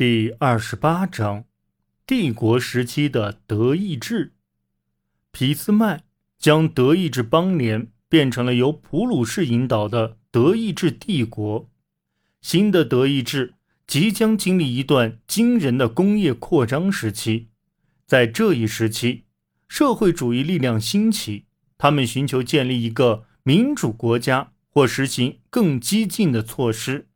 第二十八章，帝国时期的德意志。俾斯麦将德意志邦联变成了由普鲁士引导的德意志帝国。新的德意志即将经历一段惊人的工业扩张时期。在这一时期，社会主义力量兴起，他们寻求建立一个民主国家或实行更激进的措施。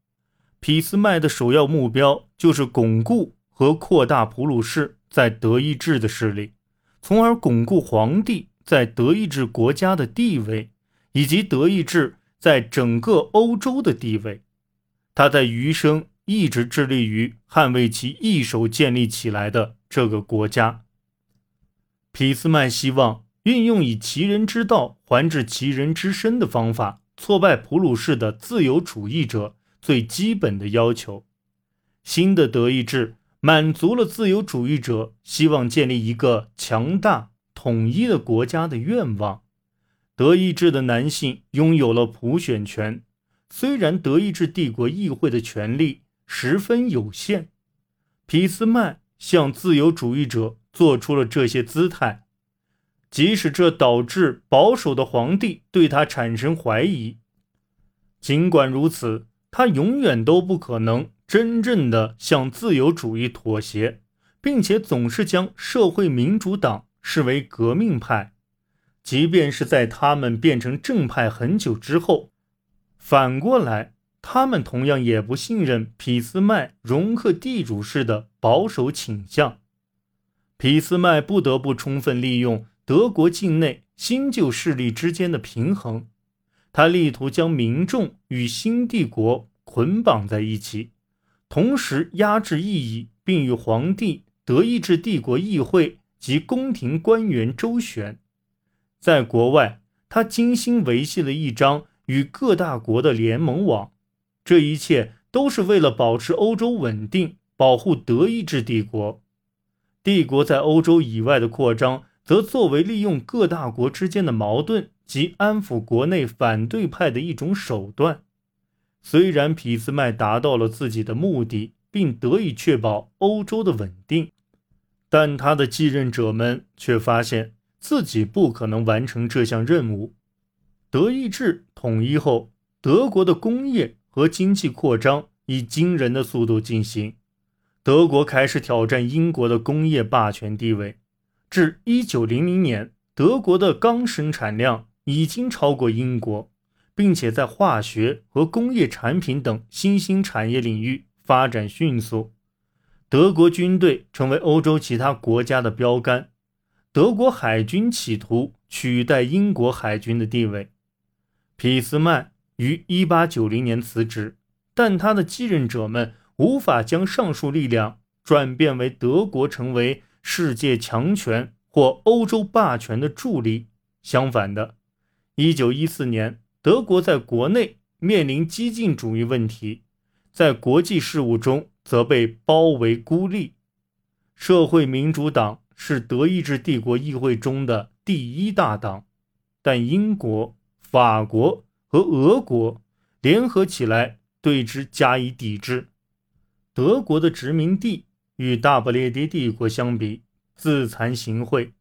俾斯麦的首要目标就是巩固和扩大普鲁士在德意志的势力，从而巩固皇帝在德意志国家的地位，以及德意志在整个欧洲的地位。他在余生一直致力于捍卫其一手建立起来的这个国家。俾斯麦希望运用以其人之道还治其人之身的方法，挫败普鲁士的自由主义者。最基本的要求，新的德意志满足了自由主义者希望建立一个强大统一的国家的愿望。德意志的男性拥有了普选权，虽然德意志帝国议会的权力十分有限。俾斯麦向自由主义者做出了这些姿态，即使这导致保守的皇帝对他产生怀疑。尽管如此。他永远都不可能真正的向自由主义妥协，并且总是将社会民主党视为革命派，即便是在他们变成正派很久之后。反过来，他们同样也不信任俾斯麦容克地主式的保守倾向。俾斯麦不得不充分利用德国境内新旧势力之间的平衡。他力图将民众与新帝国捆绑在一起，同时压制异议，并与皇帝、德意志帝国议会及宫廷官员周旋。在国外，他精心维系了一张与各大国的联盟网。这一切都是为了保持欧洲稳定，保护德意志帝国。帝国在欧洲以外的扩张，则作为利用各大国之间的矛盾。及安抚国内反对派的一种手段。虽然俾斯麦达到了自己的目的，并得以确保欧洲的稳定，但他的继任者们却发现自己不可能完成这项任务。德意志统一后，德国的工业和经济扩张以惊人的速度进行。德国开始挑战英国的工业霸权地位。至1900年，德国的钢生产量。已经超过英国，并且在化学和工业产品等新兴产业领域发展迅速。德国军队成为欧洲其他国家的标杆。德国海军企图取代英国海军的地位。俾斯麦于1890年辞职，但他的继任者们无法将上述力量转变为德国成为世界强权或欧洲霸权的助力。相反的。一九一四年，德国在国内面临激进主义问题，在国际事务中则被包围孤立。社会民主党是德意志帝国议会中的第一大党，但英国、法国和俄国联合起来对之加以抵制。德国的殖民地与大不列颠帝国相比，自惭形秽。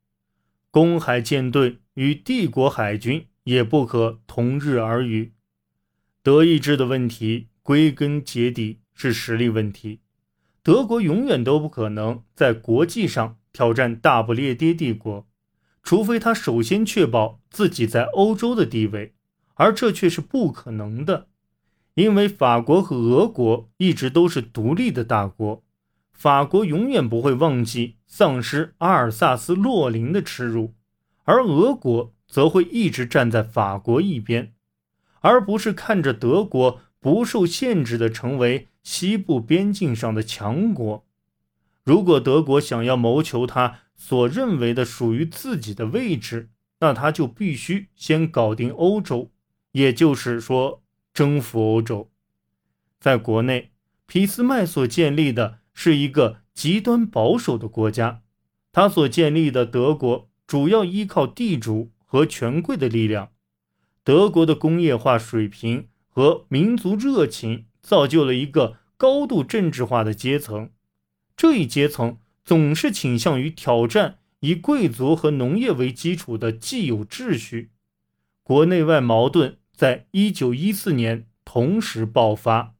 公海舰队与帝国海军。也不可同日而语。德意志的问题归根结底是实力问题。德国永远都不可能在国际上挑战大不列颠帝国，除非他首先确保自己在欧洲的地位，而这却是不可能的，因为法国和俄国一直都是独立的大国，法国永远不会忘记丧失阿尔萨斯洛林的耻辱，而俄国。则会一直站在法国一边，而不是看着德国不受限制的成为西部边境上的强国。如果德国想要谋求他所认为的属于自己的位置，那他就必须先搞定欧洲，也就是说征服欧洲。在国内，俾斯麦所建立的是一个极端保守的国家，他所建立的德国主要依靠地主。和权贵的力量，德国的工业化水平和民族热情造就了一个高度政治化的阶层。这一阶层总是倾向于挑战以贵族和农业为基础的既有秩序。国内外矛盾在一九一四年同时爆发。